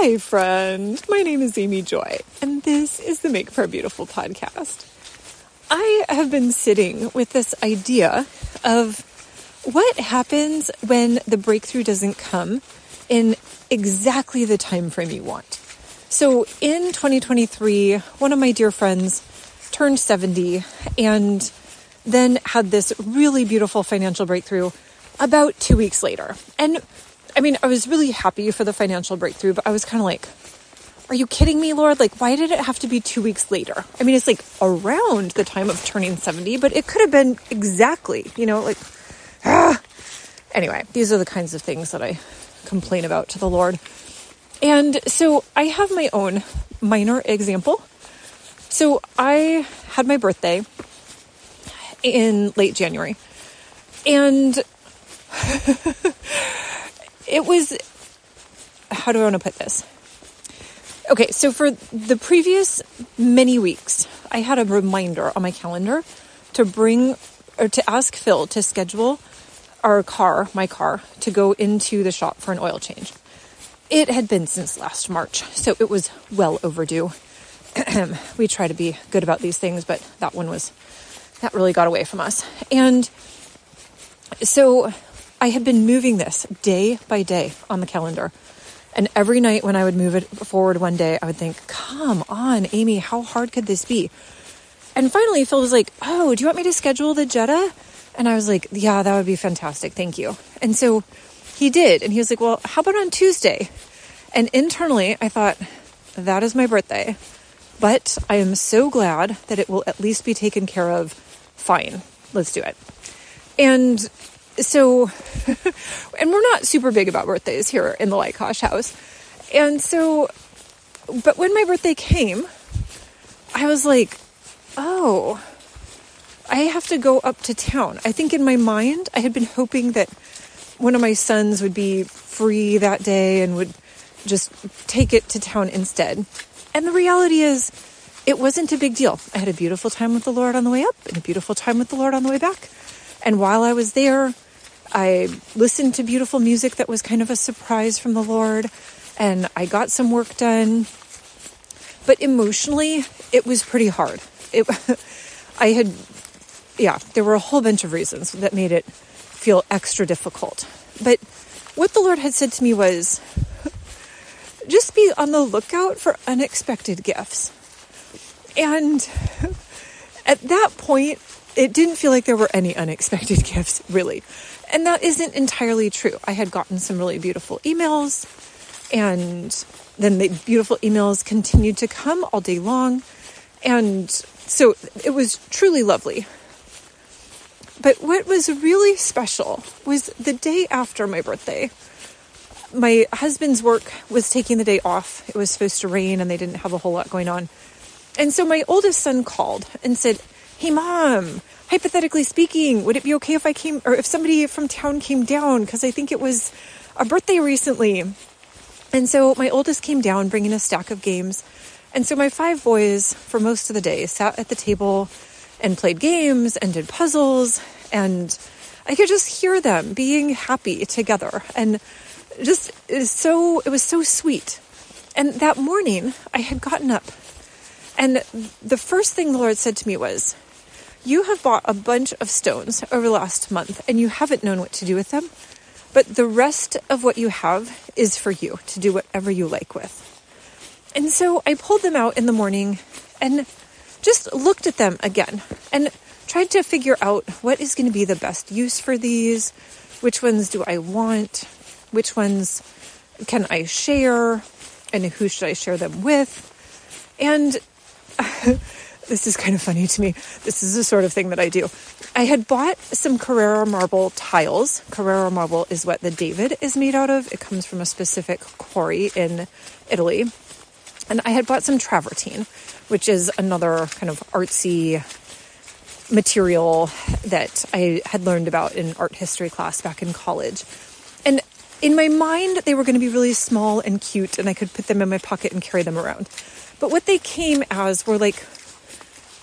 Hi, friend. My name is Amy Joy, and this is the Make for a Beautiful podcast. I have been sitting with this idea of what happens when the breakthrough doesn't come in exactly the time frame you want. So in 2023, one of my dear friends turned 70 and then had this really beautiful financial breakthrough about two weeks later. And I mean, I was really happy for the financial breakthrough, but I was kind of like, are you kidding me, Lord? Like, why did it have to be two weeks later? I mean, it's like around the time of turning 70, but it could have been exactly, you know, like, ah. Anyway, these are the kinds of things that I complain about to the Lord. And so I have my own minor example. So I had my birthday in late January. And it was, how do I want to put this? Okay, so for the previous many weeks, I had a reminder on my calendar to bring or to ask Phil to schedule our car, my car, to go into the shop for an oil change. It had been since last March, so it was well overdue. we try to be good about these things, but that one was, that really got away from us. And so I had been moving this day by day on the calendar. And every night when I would move it forward one day, I would think, come on, Amy, how hard could this be? And finally, Phil was like, oh, do you want me to schedule the Jetta? And I was like, yeah, that would be fantastic. Thank you. And so he did. And he was like, well, how about on Tuesday? And internally, I thought, that is my birthday. But I am so glad that it will at least be taken care of. Fine, let's do it. And so, and we're not super big about birthdays here in the Lykosh house. And so, but when my birthday came, I was like, oh, I have to go up to town. I think in my mind, I had been hoping that one of my sons would be free that day and would just take it to town instead. And the reality is, it wasn't a big deal. I had a beautiful time with the Lord on the way up and a beautiful time with the Lord on the way back. And while I was there, I listened to beautiful music that was kind of a surprise from the Lord, and I got some work done. But emotionally, it was pretty hard. It, I had, yeah, there were a whole bunch of reasons that made it feel extra difficult. But what the Lord had said to me was just be on the lookout for unexpected gifts. And at that point, it didn't feel like there were any unexpected gifts, really. And that isn't entirely true. I had gotten some really beautiful emails, and then the beautiful emails continued to come all day long. And so it was truly lovely. But what was really special was the day after my birthday. My husband's work was taking the day off. It was supposed to rain and they didn't have a whole lot going on. And so my oldest son called and said, Hey, mom, hypothetically speaking, would it be okay if I came or if somebody from town came down? Because I think it was a birthday recently. And so my oldest came down bringing a stack of games. And so my five boys, for most of the day, sat at the table and played games and did puzzles. And I could just hear them being happy together. And just it so, it was so sweet. And that morning, I had gotten up. And the first thing the Lord said to me was, you have bought a bunch of stones over the last month and you haven't known what to do with them, but the rest of what you have is for you to do whatever you like with. And so I pulled them out in the morning and just looked at them again and tried to figure out what is going to be the best use for these, which ones do I want, which ones can I share, and who should I share them with. And this is kind of funny to me. This is the sort of thing that I do. I had bought some Carrara marble tiles. Carrara marble is what the David is made out of. It comes from a specific quarry in Italy. And I had bought some travertine, which is another kind of artsy material that I had learned about in art history class back in college. And in my mind, they were going to be really small and cute, and I could put them in my pocket and carry them around. But what they came as were like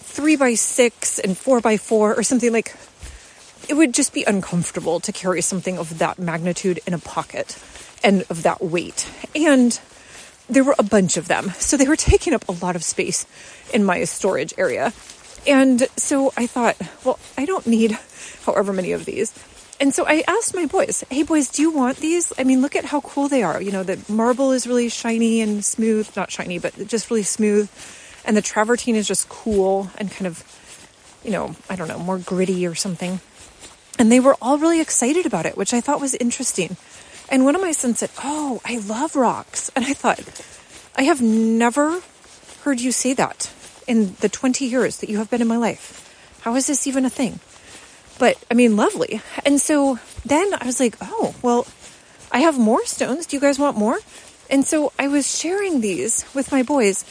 three by six and four by four or something like it would just be uncomfortable to carry something of that magnitude in a pocket and of that weight. And there were a bunch of them. So they were taking up a lot of space in my storage area. And so I thought, well, I don't need however many of these. And so I asked my boys, hey boys, do you want these? I mean, look at how cool they are. You know, the marble is really shiny and smooth, not shiny, but just really smooth. And the travertine is just cool and kind of, you know, I don't know, more gritty or something. And they were all really excited about it, which I thought was interesting. And one of my sons said, Oh, I love rocks. And I thought, I have never heard you say that in the 20 years that you have been in my life. How is this even a thing? But I mean, lovely. And so then I was like, oh, well, I have more stones. Do you guys want more? And so I was sharing these with my boys.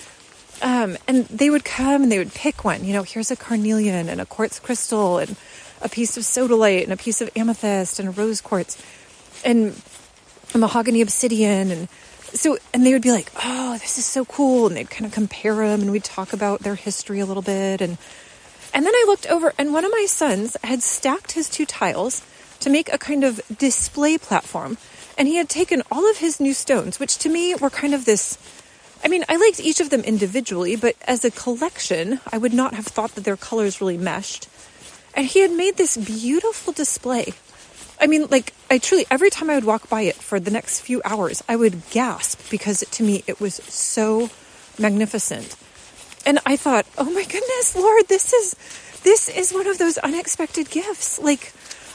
Um, and they would come and they would pick one. You know, here's a carnelian and a quartz crystal and a piece of sodalite and a piece of amethyst and a rose quartz and a mahogany obsidian. And so, and they would be like, oh, this is so cool. And they'd kind of compare them and we'd talk about their history a little bit. And and then I looked over, and one of my sons had stacked his two tiles to make a kind of display platform. And he had taken all of his new stones, which to me were kind of this. I mean, I liked each of them individually, but as a collection, I would not have thought that their colors really meshed. And he had made this beautiful display. I mean, like, I truly, every time I would walk by it for the next few hours, I would gasp because to me it was so magnificent. And I thought, oh my goodness, Lord, this is this is one of those unexpected gifts. Like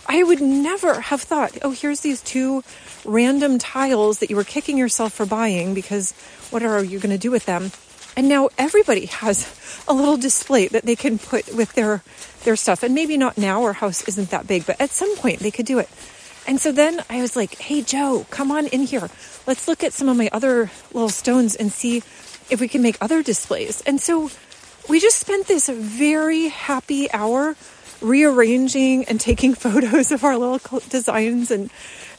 I would never have thought, oh, here's these two random tiles that you were kicking yourself for buying because what are you going to do with them? And now everybody has a little display that they can put with their their stuff. And maybe not now, our house isn't that big, but at some point they could do it. And so then I was like, hey, Joe, come on in here. Let's look at some of my other little stones and see if we can make other displays. And so we just spent this very happy hour rearranging and taking photos of our little designs and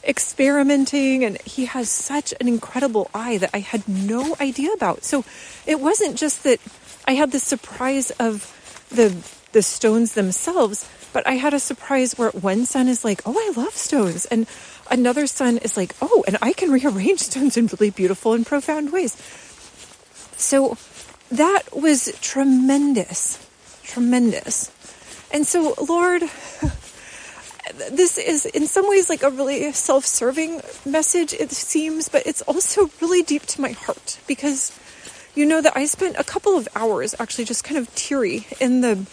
experimenting. And he has such an incredible eye that I had no idea about. So it wasn't just that I had the surprise of the the stones themselves, but I had a surprise where one son is like, "Oh, I love stones," and another son is like, "Oh, and I can rearrange stones in really beautiful and profound ways." So that was tremendous, tremendous. And so, Lord, this is in some ways like a really self serving message, it seems, but it's also really deep to my heart because you know that I spent a couple of hours actually just kind of teary in the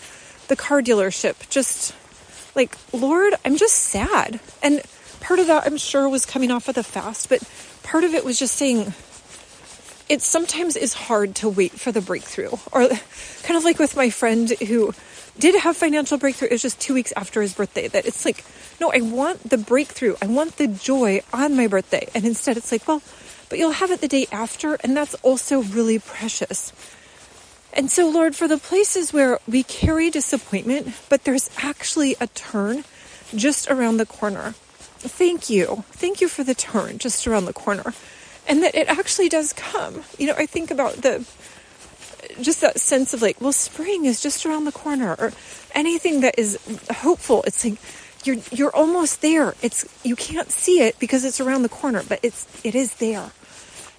the car dealership just like lord i'm just sad. And part of that i'm sure was coming off of the fast but part of it was just saying it sometimes is hard to wait for the breakthrough. Or kind of like with my friend who did have financial breakthrough. It was just two weeks after his birthday that it's like, no, I want the breakthrough. I want the joy on my birthday. And instead it's like, well, but you'll have it the day after. And that's also really precious. And so, Lord, for the places where we carry disappointment, but there's actually a turn just around the corner. Thank you. Thank you for the turn just around the corner and that it actually does come. You know, I think about the just that sense of like, well, spring is just around the corner, or anything that is hopeful. It's like you're you're almost there. It's you can't see it because it's around the corner, but it's it is there.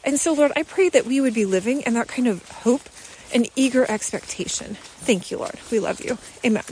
And so, Lord, I pray that we would be living in that kind of hope and eager expectation. Thank you, Lord. We love you. Amen.